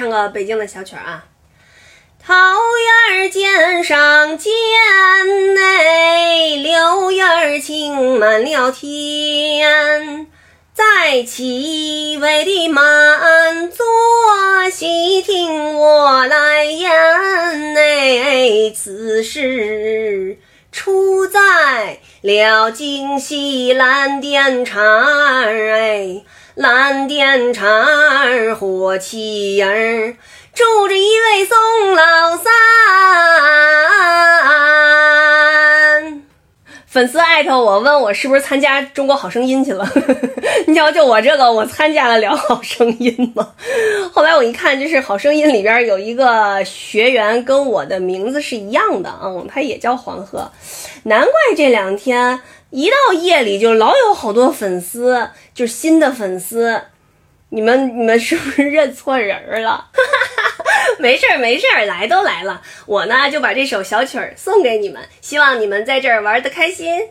唱个北京的小曲儿啊。桃叶尖上尖哎，柳叶青满了天。在其位的满座，细听我来言哎，此事出在了京西蓝靛厂哎，蓝靛厂火器儿。住着一位宋老三，粉丝艾特我问我是不是参加中国好声音去了？你瞧，就我这个，我参加了了好声音吗？后来我一看，就是好声音里边有一个学员跟我的名字是一样的，嗯，他也叫黄鹤，难怪这两天一到夜里就老有好多粉丝，就是新的粉丝，你们你们是不是认错人了？没事儿，没事儿，来都来了，我呢就把这首小曲儿送给你们，希望你们在这儿玩的开心。